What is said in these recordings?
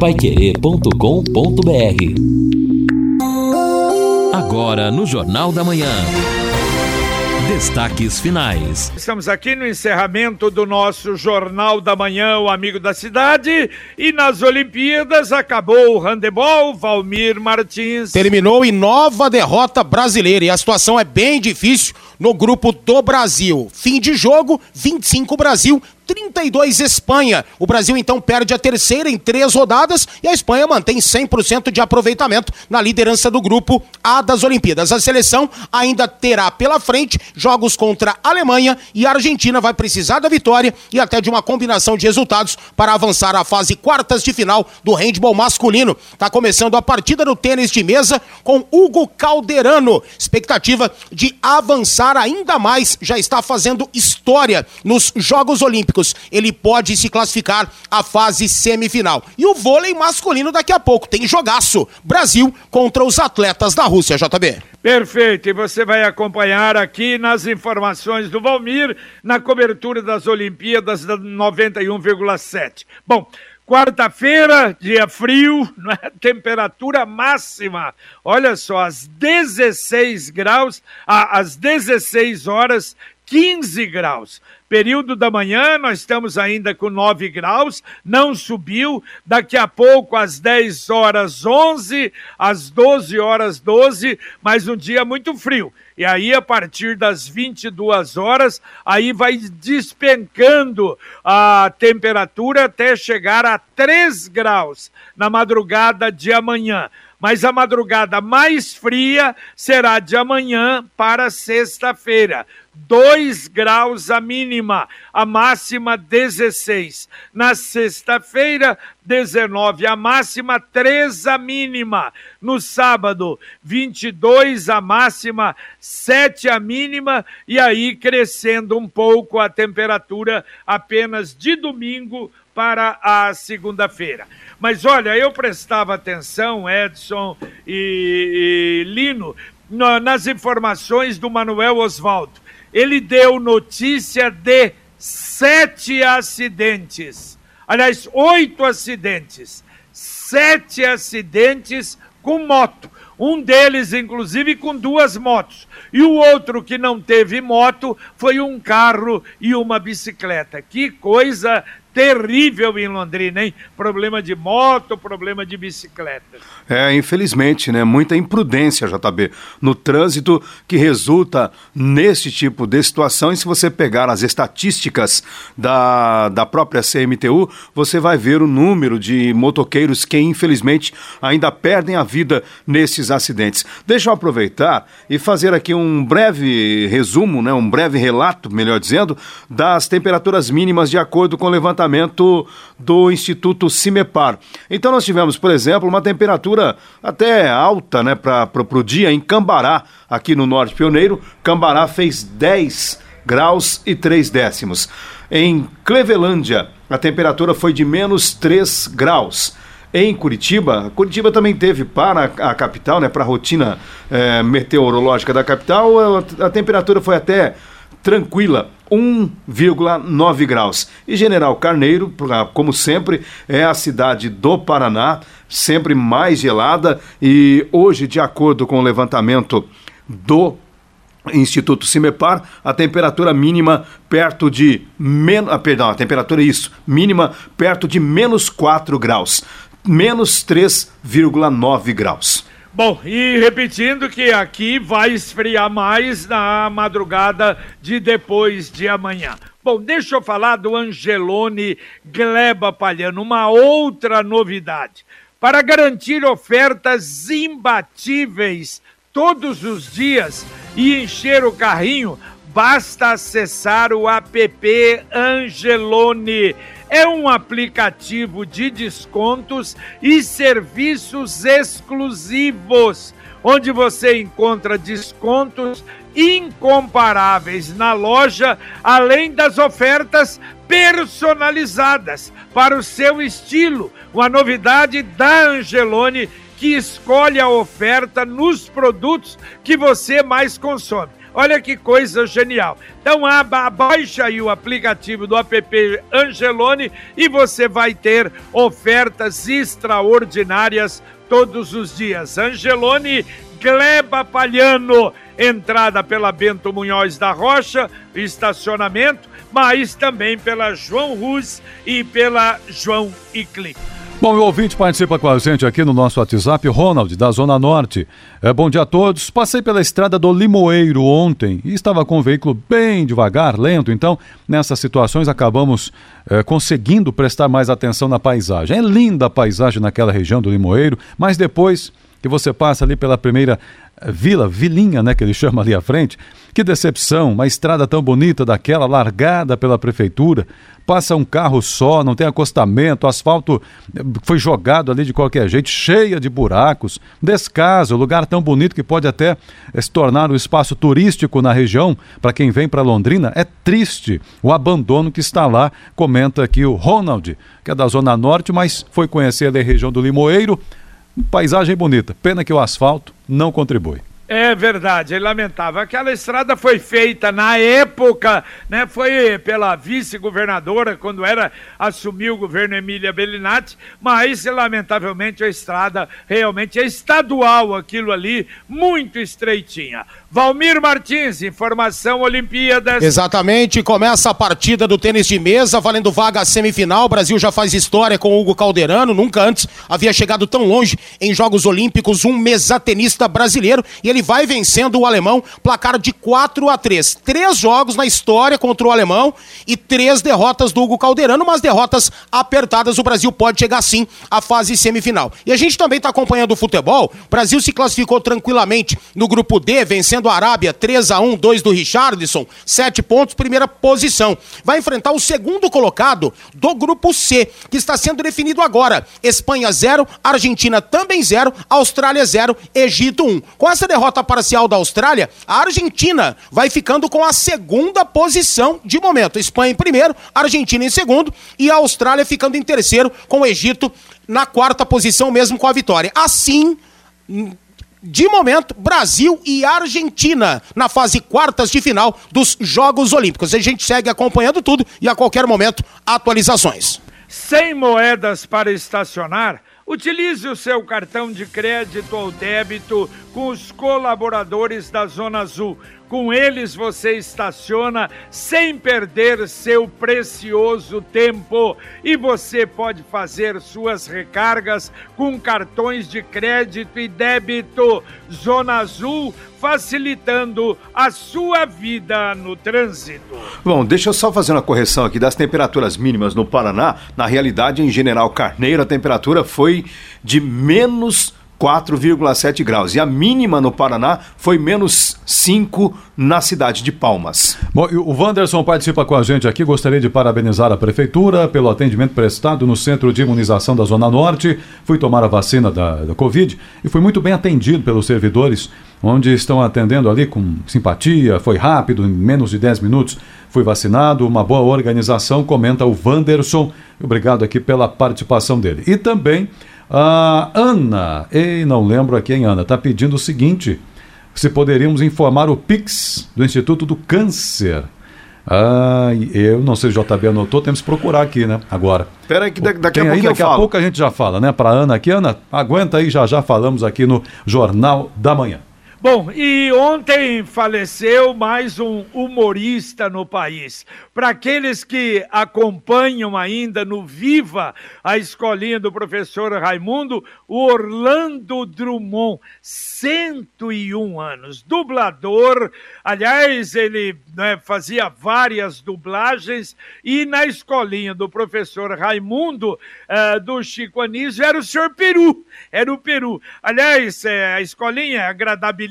paiquerê.com.br Agora no Jornal da Manhã. Destaques finais. Estamos aqui no encerramento do nosso Jornal da Manhã, o Amigo da Cidade. E nas Olimpíadas acabou o handebol, Valmir Martins. Terminou em nova derrota brasileira e a situação é bem difícil no grupo do Brasil. Fim de jogo, 25 Brasil, 32 Espanha. O Brasil então perde a terceira em três rodadas e a Espanha mantém 100% de aproveitamento na liderança do grupo A das Olimpíadas. A seleção ainda terá pela frente jogos contra a Alemanha e a Argentina vai precisar da vitória e até de uma combinação de resultados para avançar à fase quartas de final do handball masculino. Está começando a partida no tênis de mesa com Hugo Calderano. Expectativa de avançar ainda mais, já está fazendo história nos Jogos Olímpicos ele pode se classificar à fase semifinal. E o vôlei masculino daqui a pouco tem jogaço. Brasil contra os atletas da Rússia, JB. Perfeito, e você vai acompanhar aqui nas informações do Valmir, na cobertura das Olimpíadas da 91,7. Bom, Quarta-feira, dia frio, é? temperatura máxima. Olha só, às 16 graus, às 16 horas, 15 graus. Período da manhã, nós estamos ainda com 9 graus, não subiu. Daqui a pouco, às 10 horas 11, às 12 horas 12, mas um dia muito frio. E aí, a partir das 22 horas, aí vai despencando a temperatura até chegar a 3 graus na madrugada de amanhã mas a madrugada mais fria será de amanhã para sexta-feira. 2 graus a mínima, a máxima 16. Na sexta-feira, 19 a máxima, 3 a mínima. No sábado, 22 a máxima, 7 a mínima e aí crescendo um pouco a temperatura apenas de domingo para a segunda-feira. Mas olha, eu prestava atenção, Edson e, e Lino, nas informações do Manuel Oswaldo ele deu notícia de sete acidentes. Aliás, oito acidentes. Sete acidentes com moto. Um deles, inclusive, com duas motos. E o outro que não teve moto foi um carro e uma bicicleta. Que coisa terrível em Londrina, hein? Problema de moto, problema de bicicleta. É, infelizmente, né? Muita imprudência, JB, no trânsito que resulta nesse tipo de situação. E se você pegar as estatísticas da, da própria CMTU, você vai ver o número de motoqueiros que, infelizmente, ainda perdem a vida nesses acidentes. Deixa eu aproveitar e fazer aqui um breve resumo, né? Um breve relato, melhor dizendo, das temperaturas mínimas de acordo com o levantamento do Instituto CIMEPAR. Então nós tivemos, por exemplo, uma temperatura até alta né, para o dia em Cambará, aqui no Norte Pioneiro. Cambará fez 10 graus e 3 décimos. Em Clevelândia, a temperatura foi de menos 3 graus em Curitiba. Curitiba também teve para a capital, né, para a rotina é, meteorológica da capital, a, a, temperatura foi até tranquila, 1,9 graus. E General Carneiro, como sempre, é a cidade do Paraná, sempre mais gelada e hoje, de acordo com o levantamento do Instituto Cimepar, a temperatura mínima perto de menos, ah, perdão, a temperatura é isso, mínima perto de menos 4 graus, menos 3,9 graus. Bom, e repetindo que aqui vai esfriar mais na madrugada de depois de amanhã. Bom, deixa eu falar do Angelone Gleba Palhano, uma outra novidade. Para garantir ofertas imbatíveis todos os dias e encher o carrinho, basta acessar o app Angelone é um aplicativo de descontos e serviços exclusivos, onde você encontra descontos incomparáveis na loja, além das ofertas personalizadas para o seu estilo. Uma novidade da Angelone que escolhe a oferta nos produtos que você mais consome. Olha que coisa genial. Então baixa aí o aplicativo do app Angelone e você vai ter ofertas extraordinárias todos os dias. Angelone Gleba Palhano, entrada pela Bento Munhoz da Rocha, estacionamento, mas também pela João Rus e pela João Iclin. Bom, o ouvinte participa com a gente aqui no nosso WhatsApp, Ronald, da Zona Norte. É, bom dia a todos. Passei pela estrada do Limoeiro ontem e estava com o veículo bem devagar, lento. Então, nessas situações, acabamos é, conseguindo prestar mais atenção na paisagem. É linda a paisagem naquela região do Limoeiro, mas depois que você passa ali pela primeira vila, vilinha, né, que ele chama ali à frente. Que decepção, uma estrada tão bonita daquela, largada pela prefeitura, passa um carro só, não tem acostamento, asfalto eh, foi jogado ali de qualquer jeito, cheia de buracos, descaso, lugar tão bonito que pode até eh, se tornar um espaço turístico na região, para quem vem para Londrina, é triste o abandono que está lá, comenta aqui o Ronald, que é da Zona Norte, mas foi conhecer a região do Limoeiro, paisagem bonita, pena que o asfalto não contribui. É verdade, é lamentável. Aquela estrada foi feita na época, né? Foi pela vice-governadora quando era assumiu o governo Emília Bellinati, mas lamentavelmente a estrada realmente é estadual, aquilo ali muito estreitinha. Valmir Martins, informação Olimpíadas. Exatamente, começa a partida do tênis de mesa, valendo vaga à semifinal. O Brasil já faz história com Hugo Calderano, nunca antes havia chegado tão longe em Jogos Olímpicos um mesatenista brasileiro e ele vai vencendo o alemão, placar de 4 a 3. Três jogos na história contra o alemão e três derrotas do Hugo Calderano, mas derrotas apertadas. O Brasil pode chegar sim à fase semifinal. E a gente também está acompanhando o futebol. O Brasil se classificou tranquilamente no grupo D, vencendo vencendo a Arábia 3 a 1 2 do Richardson, 7 pontos, primeira posição. Vai enfrentar o segundo colocado do grupo C, que está sendo definido agora. Espanha 0, Argentina também 0, Austrália 0, Egito 1. Com essa derrota parcial da Austrália, a Argentina vai ficando com a segunda posição de momento. Espanha em primeiro, Argentina em segundo e a Austrália ficando em terceiro, com o Egito na quarta posição mesmo com a vitória. Assim, de momento, Brasil e Argentina na fase quartas de final dos Jogos Olímpicos. A gente segue acompanhando tudo e a qualquer momento atualizações. Sem moedas para estacionar, utilize o seu cartão de crédito ou débito com os colaboradores da Zona Azul. Com eles você estaciona sem perder seu precioso tempo e você pode fazer suas recargas com cartões de crédito e débito Zona Azul, facilitando a sua vida no trânsito. Bom, deixa eu só fazer uma correção aqui das temperaturas mínimas no Paraná. Na realidade, em General Carneiro, a temperatura foi de menos 4,7 graus. E a mínima no Paraná foi menos 5 na cidade de Palmas. Bom, o Wanderson participa com a gente aqui. Gostaria de parabenizar a Prefeitura pelo atendimento prestado no Centro de Imunização da Zona Norte. Fui tomar a vacina da, da Covid e fui muito bem atendido pelos servidores, onde estão atendendo ali com simpatia. Foi rápido, em menos de 10 minutos fui vacinado. Uma boa organização, comenta o Wanderson. Obrigado aqui pela participação dele. E também a Ana, e não lembro a quem Ana, está pedindo o seguinte: se poderíamos informar o Pix do Instituto do Câncer. Ah, eu não sei se o JB anotou, temos que procurar aqui, né? Agora. Espera aí que daqui, daqui a pouco Daqui a pouco a gente já fala, né? Para Ana aqui. Ana, aguenta aí, já já falamos aqui no Jornal da Manhã. Bom, e ontem faleceu mais um humorista no país. Para aqueles que acompanham ainda no Viva a escolinha do professor Raimundo, o Orlando Drummond, 101 anos, dublador. Aliás, ele né, fazia várias dublagens e na escolinha do professor Raimundo, uh, do Chico Anísio, era o senhor Peru. Era o Peru. Aliás, é, a escolinha é agradável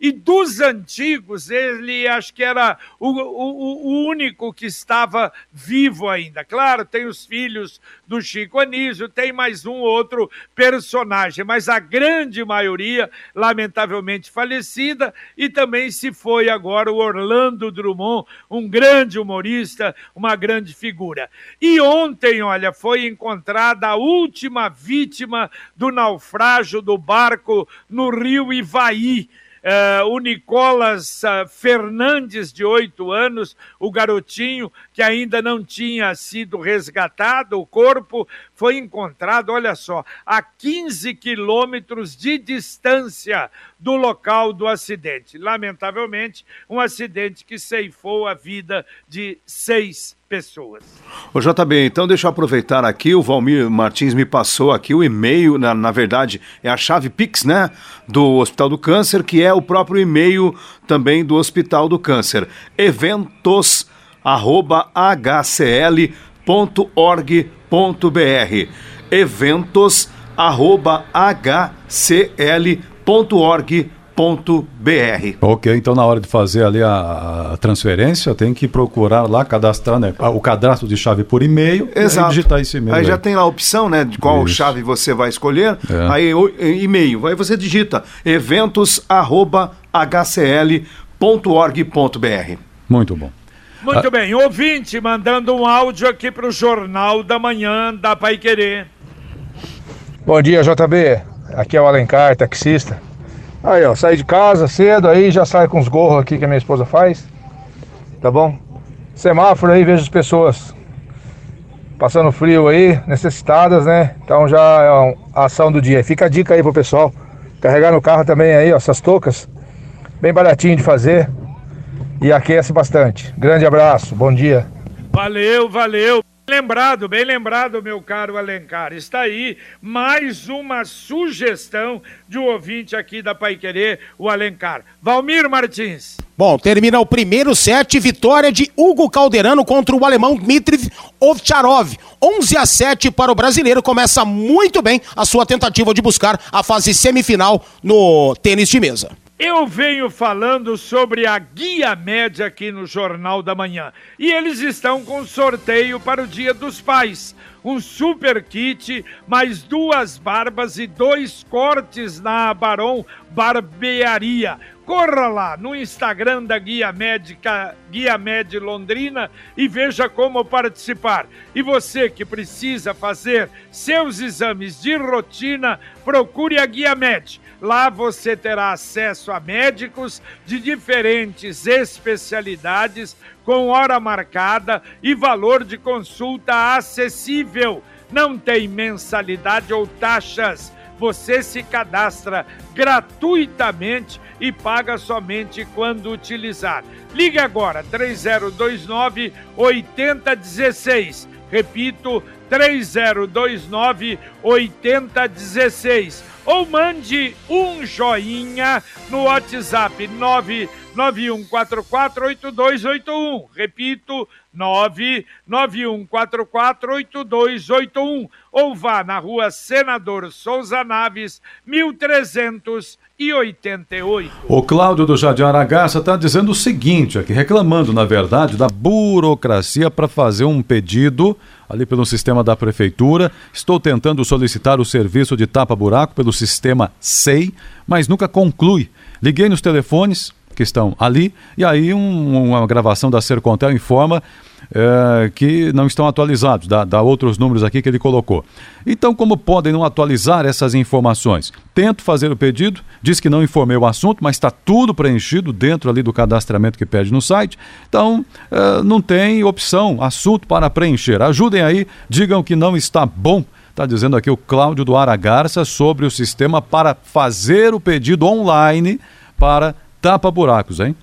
E dos antigos, ele acho que era o, o, o único que estava vivo ainda. Claro, tem os filhos do Chico Anísio, tem mais um outro personagem, mas a grande maioria, lamentavelmente falecida, e também se foi agora o Orlando Drummond, um grande humorista, uma grande figura. E ontem, olha, foi encontrada a última vítima do naufrágio do barco no rio Ivaí Uh, o Nicolas uh, Fernandes, de oito anos, o garotinho que ainda não tinha sido resgatado, o corpo foi encontrado, olha só, a 15 quilômetros de distância do local do acidente. Lamentavelmente, um acidente que ceifou a vida de seis pessoas. Ô JB, então deixa eu aproveitar aqui, o Valmir Martins me passou aqui o e-mail, na, na verdade é a chave Pix, né, do Hospital do Câncer, que é o próprio e-mail também do Hospital do Câncer, eventos arroba hcl.org.br eventos arroba hcl.org.br www.cadastro.br. Ok, então na hora de fazer ali a, a, transferência, tem que procurar lá cadastrar né, o cadastro de chave por e-mail Exato. e digitar esse e-mail. Aí, aí, já tem lá a opção, né, de qual Isso. chave você vai escolher. É. Aí e-mail, aí você digita eventos@hcl.org.br. Muito bom. Muito ah. bem, ouvinte mandando um áudio aqui para o Jornal da Manhã da Pai Querer. Bom dia, JB. Aqui é o Alencar, taxista. Aí, ó, saí de casa cedo, aí já sai com os gorros aqui que a minha esposa faz. Tá bom? Semáforo aí, vejo as pessoas passando frio aí, necessitadas, né? Então já é a ação do dia. Fica a dica aí pro pessoal. Carregar no carro também aí, ó, essas toucas. Bem baratinho de fazer. E aquece bastante. Grande abraço, bom dia. Valeu, valeu. Lembrado, bem lembrado, meu caro Alencar. Está aí mais uma sugestão de um ouvinte aqui da Pai Querer, o Alencar. Valmir Martins. Bom, termina o primeiro set, vitória de Hugo Calderano contra o alemão Dmitry Ovtcharov. 11 a 7 para o brasileiro, começa muito bem a sua tentativa de buscar a fase semifinal no tênis de mesa. Eu venho falando sobre a guia média aqui no Jornal da Manhã e eles estão com sorteio para o Dia dos Pais. Um super kit, mais duas barbas e dois cortes na Barão Barbearia. Corra lá no Instagram da Guia Médica, Guia Med Londrina e veja como participar. E você que precisa fazer seus exames de rotina, procure a Guia Med. Lá você terá acesso a médicos de diferentes especialidades com hora marcada e valor de consulta acessível. Não tem mensalidade ou taxas você se cadastra gratuitamente e paga somente quando utilizar. Ligue agora 3029 8016. Repito, 3029 8016 ou mande um joinha no WhatsApp 991448281. Repito, 991448281 ou vá na rua Senador Souza Naves, 1388. O Cláudio do Jardim Aragaça está dizendo o seguinte aqui, reclamando, na verdade, da burocracia para fazer um pedido ali pelo sistema da prefeitura. Estou tentando solicitar o serviço de tapa-buraco pelo sistema SEI, mas nunca conclui. Liguei nos telefones que estão ali e aí um, uma gravação da Sercontel informa é, que não estão atualizados, dá, dá, outros números aqui que ele colocou. Então, como podem não atualizar essas informações? Tento fazer o pedido, diz que não informei o assunto, mas está tudo preenchido dentro ali do cadastramento que pede no site. Então, é, não tem opção, assunto para preencher. Ajudem aí, digam que não está bom. Está dizendo aqui o Cláudio do Aragarça sobre o sistema para fazer o pedido online para tapa-buracos, hein?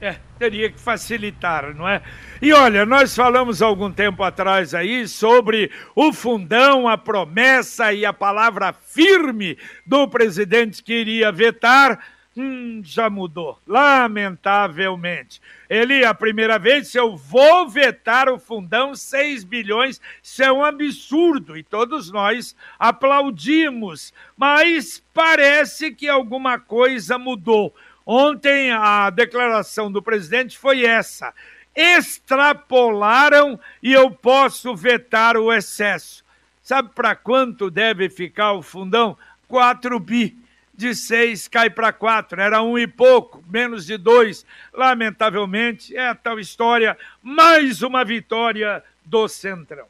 É, teria que facilitar, não é? E olha, nós falamos algum tempo atrás aí sobre o fundão, a promessa e a palavra firme do presidente que iria vetar. Hum, já mudou, lamentavelmente. Ele, a primeira vez, eu vou vetar o fundão 6 bilhões, isso é um absurdo e todos nós aplaudimos, mas parece que alguma coisa mudou. Ontem a declaração do presidente foi essa: extrapolaram e eu posso vetar o excesso. Sabe para quanto deve ficar o fundão? 4 bi. De 6 cai para 4, era um e pouco, menos de dois. Lamentavelmente, é a tal história, mais uma vitória do Centrão.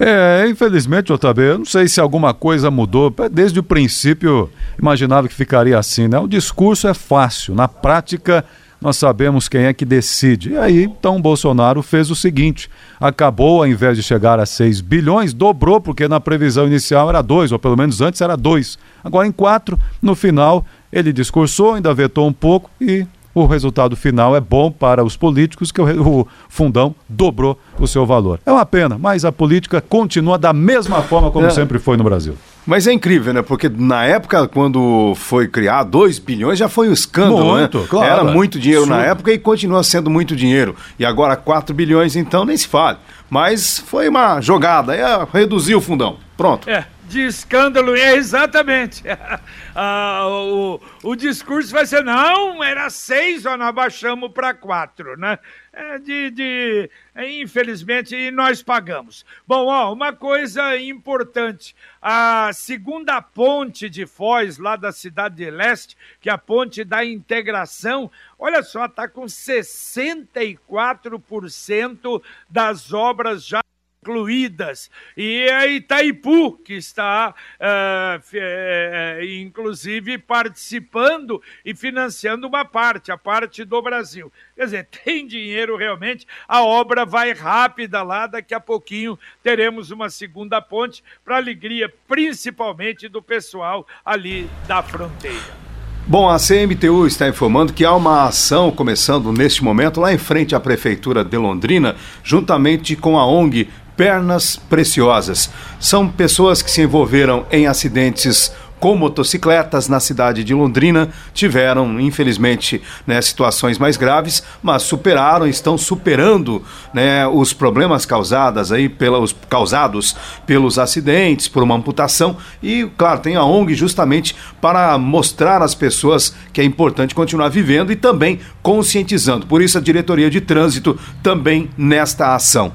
É, infelizmente, JB, eu não sei se alguma coisa mudou. Desde o princípio, imaginava que ficaria assim, né? O discurso é fácil, na prática nós sabemos quem é que decide. E aí, então, Bolsonaro fez o seguinte: acabou, ao invés de chegar a 6 bilhões, dobrou, porque na previsão inicial era 2, ou pelo menos antes era 2. Agora em 4, no final, ele discursou, ainda vetou um pouco e o resultado final é bom para os políticos, que o, o, fundão dobrou o seu valor. É uma pena, mas a política continua da mesma forma como é. sempre foi no Brasil. Mas é incrível, né? Porque na época, quando foi criar 2 bilhões, já foi um escândalo, muito, né? Claro, Era muito dinheiro Sim. na época e continua sendo muito dinheiro. E agora 4 bilhões, então nem se fale. Mas foi uma jogada, é, reduziu o fundão. Pronto. É de escândalo, é exatamente. ah, o, o discurso vai ser: não, era seis, ó, nós baixamos para quatro, né? É de, de é, infelizmente, nós pagamos. Bom, ó, uma coisa importante: a segunda ponte de Foz, lá da cidade de Leste, que é a ponte da integração, olha só, está com 64% das obras já incluídas. E a Itaipu, que está, uh, inclusive, participando e financiando uma parte, a parte do Brasil. Quer dizer, tem dinheiro realmente, a obra vai rápida lá, daqui a pouquinho teremos uma segunda ponte para alegria, principalmente do pessoal ali da fronteira. Bom, a CMTU está informando que há uma ação começando neste momento lá em frente à Prefeitura de Londrina, juntamente com a ONG Pernas Preciosas. São pessoas que se envolveram em acidentes com motocicletas na cidade de Londrina, tiveram, infelizmente, né, situações mais graves, mas superaram, estão superando né, os problemas causados, aí pelos, causados pelos acidentes, por uma amputação. E, claro, tem a ONG justamente para mostrar às pessoas que é importante continuar vivendo e também conscientizando. Por isso, a diretoria de trânsito também nesta ação.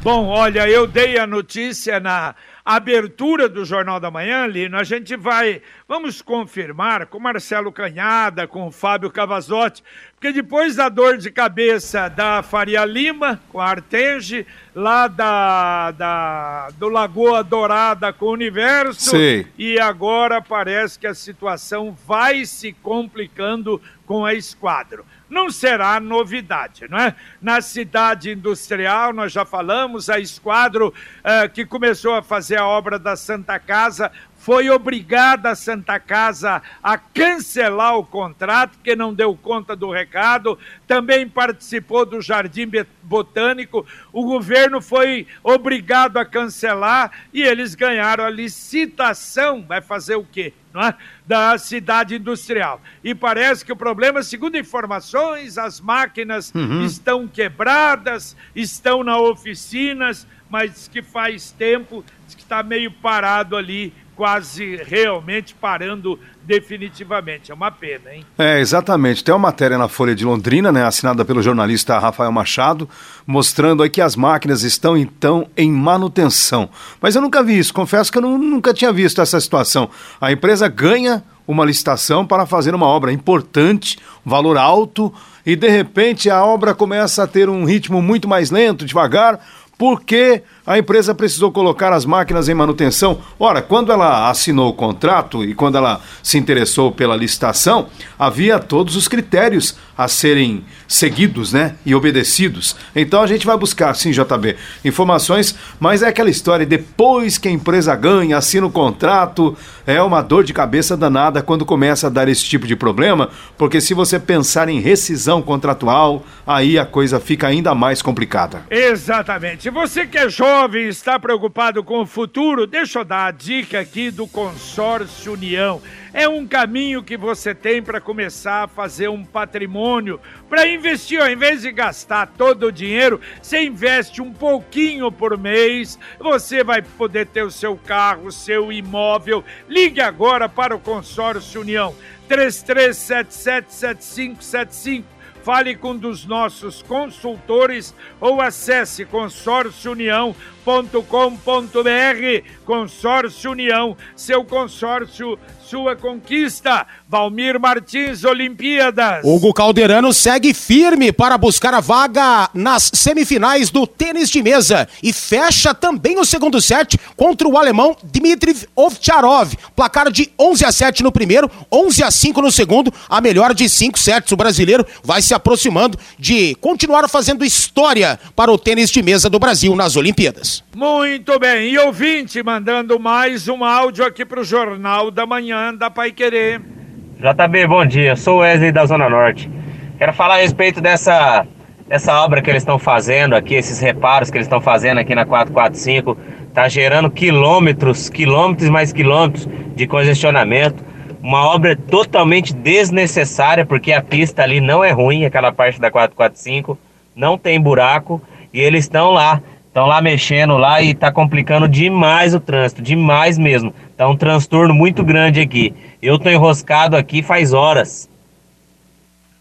Bom, olha, eu dei a notícia na abertura do Jornal da Manhã, Lino. A gente vai, vamos confirmar com Marcelo Canhada, com o Fábio Cavazotti, porque depois da dor de cabeça da Faria Lima, com a Artege, lá da, da do Lagoa Dourada com o Universo, Sim. e agora parece que a situação vai se complicando com a Esquadro não será novidade, não é? Na cidade industrial, nós já falamos, a Esquadro, uh, que começou a fazer a obra da Santa Casa, foi obrigada a Santa Casa a cancelar o contrato, porque não deu conta do recado, também participou do Jardim Botânico, o governo foi obrigado a cancelar e eles ganharam a licitação. Vai fazer o quê? É? Da cidade industrial. E parece que o problema, segundo informações, as máquinas uhum. estão quebradas, estão na oficinas, mas que faz tempo que está meio parado ali quase realmente parando definitivamente. É uma pena, hein? É, exatamente. Tem uma matéria na Folha de Londrina, né, assinada pelo jornalista Rafael Machado, mostrando aí que as máquinas estão então em manutenção. Mas eu nunca vi isso, confesso que eu nunca tinha visto essa situação. A empresa ganha uma licitação para fazer uma obra importante, valor alto, e de repente a obra começa a ter um ritmo muito mais lento, devagar, porque a empresa precisou colocar as máquinas em manutenção. Ora, quando ela assinou o contrato e quando ela se interessou pela licitação, havia todos os critérios a serem seguidos, né, e obedecidos. Então a gente vai buscar, sim, JB, informações, mas é aquela história, depois que a empresa ganha, assina o contrato, é uma dor de cabeça danada quando começa a dar esse tipo de problema, porque se você pensar em rescisão contratual, aí a coisa fica ainda mais complicada. Exatamente. Você que é jovem, jovem está preocupado com o futuro, deixa eu dar a dica aqui do Consórcio União. É um caminho que você tem para começar a fazer um patrimônio, para investir, ao invés de gastar todo o dinheiro, você investe um pouquinho por mês, você vai poder ter o seu carro, o seu imóvel. Ligue agora para o Consórcio União 33777575 fale com um dos nossos consultores ou acesse consórciounião.com.br Consórcio União, seu consórcio sua conquista. Valmir Martins, Olimpíadas. Hugo Calderano segue firme para buscar a vaga nas semifinais do tênis de mesa e fecha também o segundo set contra o alemão Dmitry Ovtcharov. Placar de 11 a 7 no primeiro, 11 a 5 no segundo, a melhor de cinco sets. O brasileiro vai se aproximando de continuar fazendo história para o tênis de mesa do Brasil nas Olimpíadas. Muito bem. E ouvinte mandando mais um áudio aqui para o Jornal da Manhã da Pai Querer. JB, bom dia. Sou Wesley da Zona Norte. Quero falar a respeito dessa, dessa obra que eles estão fazendo aqui, esses reparos que eles estão fazendo aqui na 445. Tá gerando quilômetros, quilômetros mais quilômetros de congestionamento. Uma obra totalmente desnecessária, porque a pista ali não é ruim, aquela parte da 445, não tem buraco, e eles estão lá estão lá mexendo lá e está complicando demais o trânsito, demais mesmo. Tá um transtorno muito grande aqui. Eu estou enroscado aqui faz horas.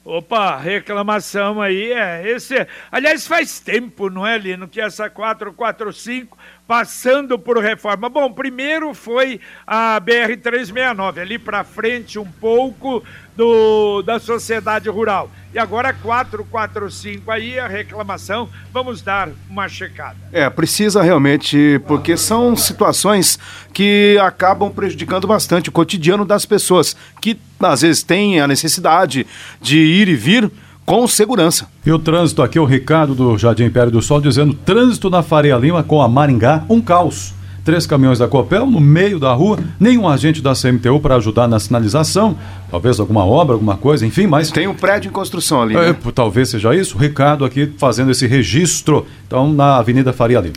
Opa, reclamação aí é esse. Aliás, faz tempo, não é, Lino, que essa 445 passando por reforma. Bom, primeiro foi a BR 369, ali para frente um pouco do da sociedade rural. E agora 445 aí a reclamação, vamos dar uma checada. É, precisa realmente, porque são situações que acabam prejudicando bastante o cotidiano das pessoas, que às vezes têm a necessidade de ir e vir com segurança. E o trânsito aqui, o Ricardo do Jardim Império do Sol dizendo: trânsito na Faria Lima com a Maringá, um caos três caminhões da Copel no meio da rua, nenhum agente da CMTU para ajudar na sinalização, talvez alguma obra, alguma coisa, enfim, mas. Tem um prédio em construção ali. É, né? talvez seja isso. O Ricardo aqui fazendo esse registro, então, na Avenida Faria Lima.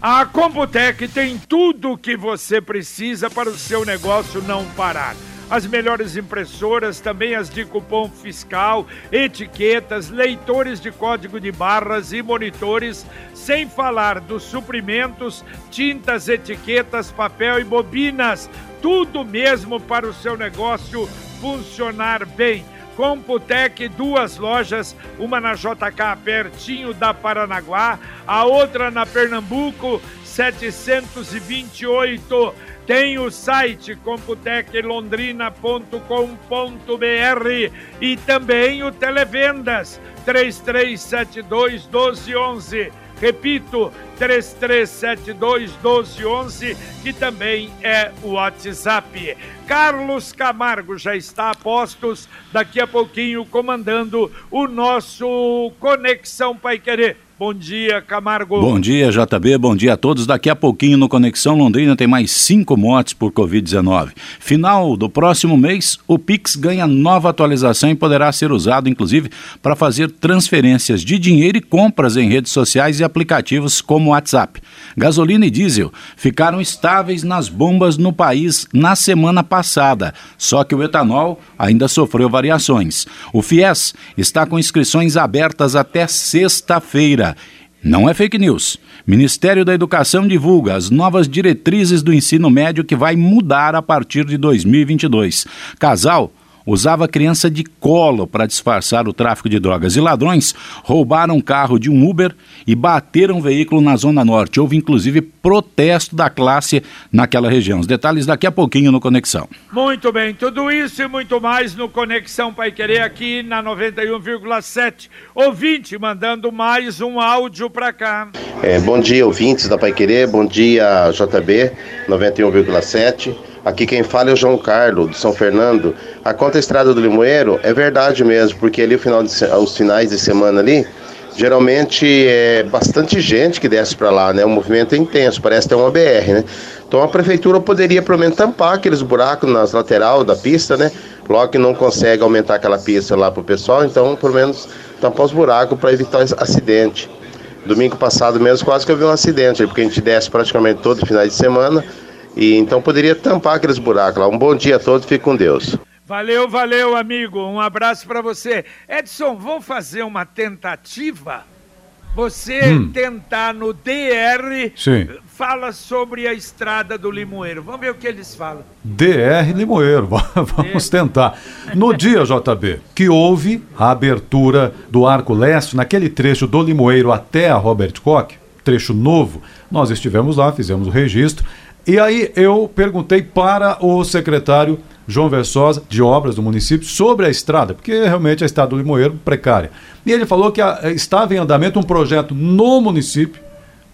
A Computec tem tudo o que você precisa para o seu negócio não parar as melhores impressoras, também as de cupom fiscal, etiquetas, leitores de código de barras e monitores, sem falar dos suprimentos, tintas, etiquetas, papel e bobinas. Tudo mesmo para o seu negócio funcionar bem. Computec, duas lojas, uma na JK pertinho da Paranaguá, a outra na Pernambuco 728. Tem o site computeclondrina.com.br e também o Televendas 3372 1211. Repito, 3372 1211, que também é o WhatsApp. Carlos Camargo já está a postos, daqui a pouquinho comandando o nosso Conexão Pai Querer. Bom dia, Camargo. Bom dia, JB. Bom dia a todos. Daqui a pouquinho no Conexão Londrina tem mais cinco mortes por Covid-19. Final do próximo mês, o Pix ganha nova atualização e poderá ser usado, inclusive, para fazer transferências de dinheiro e compras em redes sociais e aplicativos como WhatsApp. Gasolina e diesel ficaram estáveis nas bombas no país na semana passada, só que o etanol ainda sofreu variações. O FIES está com inscrições abertas até sexta-feira. Não é fake news. Ministério da Educação divulga as novas diretrizes do ensino médio que vai mudar a partir de 2022. Casal usava criança de colo para disfarçar o tráfico de drogas e ladrões roubaram um carro de um Uber e bateram um veículo na Zona Norte. Houve inclusive protesto da classe naquela região. Os detalhes daqui a pouquinho no Conexão. Muito bem, tudo isso e muito mais no Conexão Pai Querer aqui na 91,7. Ouvinte mandando mais um áudio para cá. É, bom dia, ouvintes da Pai Querer. Bom dia, JB 91,7. Aqui quem fala é o João Carlos, de São Fernando. A conta estrada do Limoeiro é verdade mesmo, porque ali final de, os finais de semana ali, geralmente é bastante gente que desce para lá, né? O movimento é intenso, parece ter uma BR, né? Então a prefeitura poderia pelo menos tampar aqueles buracos nas lateral da pista, né? Logo que não consegue aumentar aquela pista lá pro pessoal, então pelo menos tampar os buracos para evitar acidente. Domingo passado mesmo quase que eu vi um acidente, porque a gente desce praticamente todo final de semana e então poderia tampar aqueles buracos lá. Um bom dia a todos, fique com Deus. Valeu, valeu, amigo. Um abraço para você. Edson, vou fazer uma tentativa. Você hum. tentar no DR Sim. fala sobre a estrada do Limoeiro. Vamos ver o que eles falam. DR Limoeiro, vamos tentar. No dia, JB, que houve a abertura do Arco Leste, naquele trecho do Limoeiro até a Robert Koch, trecho novo. Nós estivemos lá, fizemos o registro. E aí eu perguntei para o secretário João Versosa, de obras do município, sobre a estrada, porque realmente a estrada do Limoeiro precária. E ele falou que a, estava em andamento um projeto no município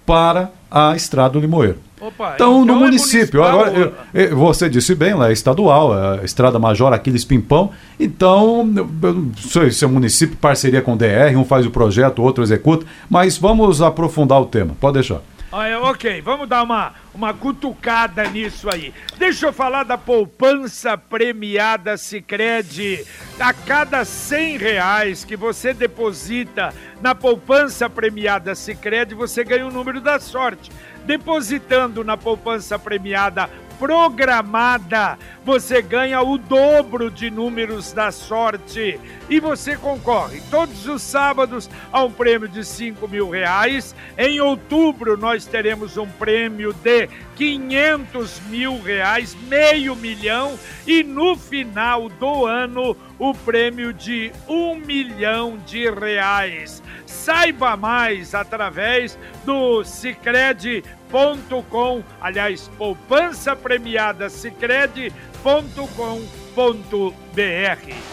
para a estrada do Limoeiro. Opa, então, então, no é município, agora, eu, eu, você disse bem, lá é estadual, é a Estrada Major Aquiles Pimpão. Então, eu não sei se é um município, parceria com o DR, um faz o projeto, o outro executa, mas vamos aprofundar o tema, pode deixar. Ok, vamos dar uma, uma cutucada nisso aí. Deixa eu falar da poupança premiada Sicredi. A cada cem reais que você deposita na poupança premiada Sicredi, você ganha o número da sorte. Depositando na poupança premiada programada, você ganha o dobro de números da sorte e você concorre todos os sábados a um prêmio de 5 mil reais. Em outubro nós teremos um prêmio de 500 mil reais, meio milhão e no final do ano o prêmio de um milhão de reais. Saiba mais através do Cicred.com, aliás, poupança premiada Cicred.com.br.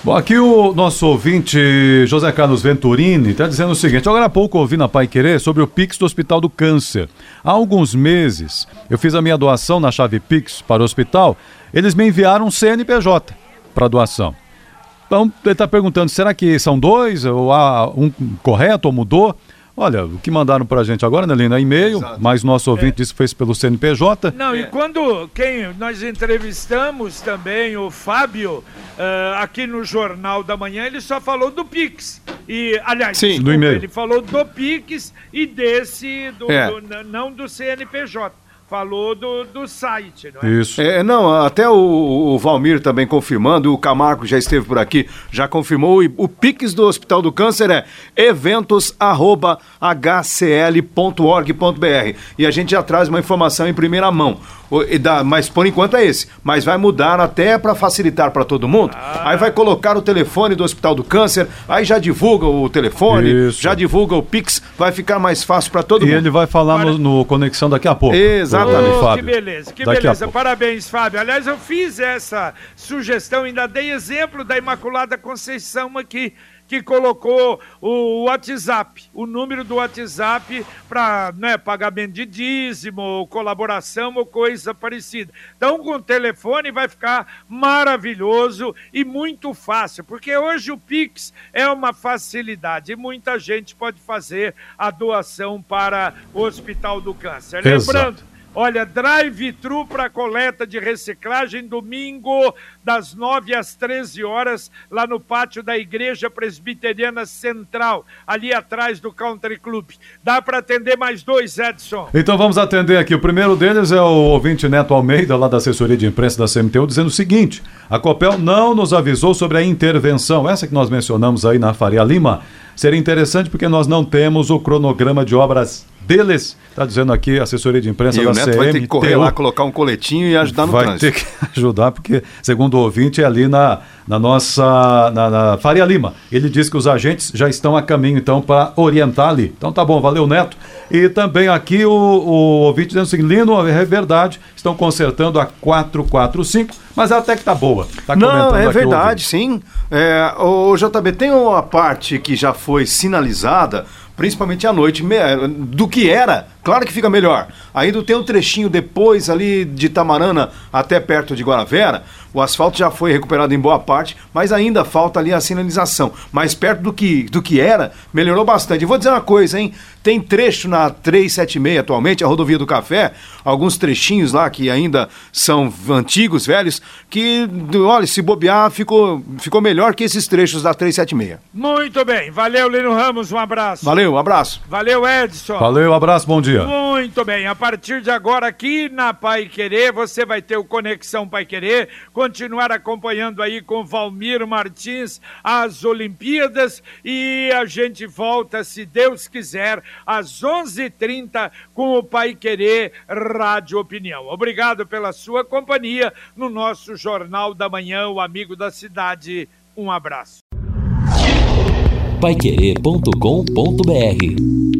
Bom, aqui o nosso ouvinte José Carlos Venturini está dizendo o seguinte: agora há pouco ouvi na Pai Querer sobre o Pix do Hospital do Câncer. Há alguns meses eu fiz a minha doação na chave Pix para o hospital, eles me enviaram um CNPJ para doação. Então, ele está perguntando, será que são dois, ou há um correto, ou mudou? Olha, o que mandaram para a gente agora, Nelina, é e-mail, mas nosso ouvinte é. disse que fez pelo CNPJ. Não, é. e quando quem nós entrevistamos também o Fábio uh, aqui no Jornal da Manhã, ele só falou do Pix. E, aliás, Sim, desculpa, do e-mail. ele falou do Pix e desse, do, é. do, não do CNPJ falou do, do site, não é? Isso. É, não, até o, o, Valmir também confirmando, o Camargo já esteve por aqui, já confirmou, e o Pix do Hospital do Câncer é eventos.hcl.org.br. E a gente já traz uma informação em primeira mão mas por enquanto é esse. Mas vai mudar até para facilitar para todo mundo. Ah. Aí vai colocar o telefone do Hospital do Câncer, aí já divulga o telefone, Isso. já divulga o Pix, vai ficar mais fácil para todo e mundo. E ele vai falar no, no, Conexão daqui a pouco. Exatamente. Oh, que beleza, que daqui beleza. Parabéns, Fábio. Aliás, eu fiz essa sugestão, ainda dei exemplo da Imaculada Conceição aqui que colocou o WhatsApp, o número do WhatsApp para né, pagamento de dízimo, colaboração ou coisa parecida. Então, com o telefone vai ficar maravilhoso e muito fácil, porque hoje o Pix é uma facilidade e muita gente pode fazer a doação para o Hospital do Câncer. Exato. Lembrando Olha, drive-thru para coleta de reciclagem domingo das 9 às 13 horas lá no pátio da Igreja Presbiteriana Central, ali atrás do Country Club. Dá para atender mais dois, Edson? Então vamos atender aqui. O primeiro deles é o ouvinte Neto Almeida, lá da assessoria de imprensa da CMTU, dizendo o seguinte: a Copel não nos avisou sobre a intervenção, essa que nós mencionamos aí na Faria Lima. Seria interessante porque nós não temos o cronograma de obras deles. Está dizendo aqui a assessoria de imprensa e da o Neto CM. vai ter que correr lá, colocar um coletinho e ajudar no vai trânsito. Vai ter que ajudar, porque, segundo o ouvinte, é ali na, na nossa na, na, Faria Lima. Ele diz que os agentes já estão a caminho, então, para orientar ali. Então tá bom, valeu, Neto. E também aqui o, o ouvinte dizendo o seguinte, Lino, é verdade, estão consertando a 445, mas até que tá boa. Tá Não, é verdade, sim. É, o JB, tem uma parte que já foi sinalizada principalmente à noite, do que era, claro que fica melhor. Ainda tem um trechinho depois ali de Tamarana até perto de Guaravera, o asfalto já foi recuperado em boa parte, mas ainda falta ali a sinalização. Mas perto do que, do que era, melhorou bastante. E vou dizer uma coisa, hein? Tem trecho na 376 atualmente, a rodovia do Café, alguns trechinhos lá que ainda são antigos, velhos, que, olha, se bobear, ficou, ficou melhor que esses trechos da 376. Muito bem. Valeu, Lino Ramos, um abraço. Valeu, um abraço. Valeu, Edson. Valeu, abraço, bom dia. Muito bem. A partir de agora, aqui na Pai Querer, você vai ter o Conexão Pai Querer continuar acompanhando aí com Valmir Martins as Olimpíadas e a gente volta, se Deus quiser, às 11:30 com o Pai Querer Rádio Opinião. Obrigado pela sua companhia no nosso Jornal da Manhã, o Amigo da Cidade. Um abraço. Paiquerê.com.br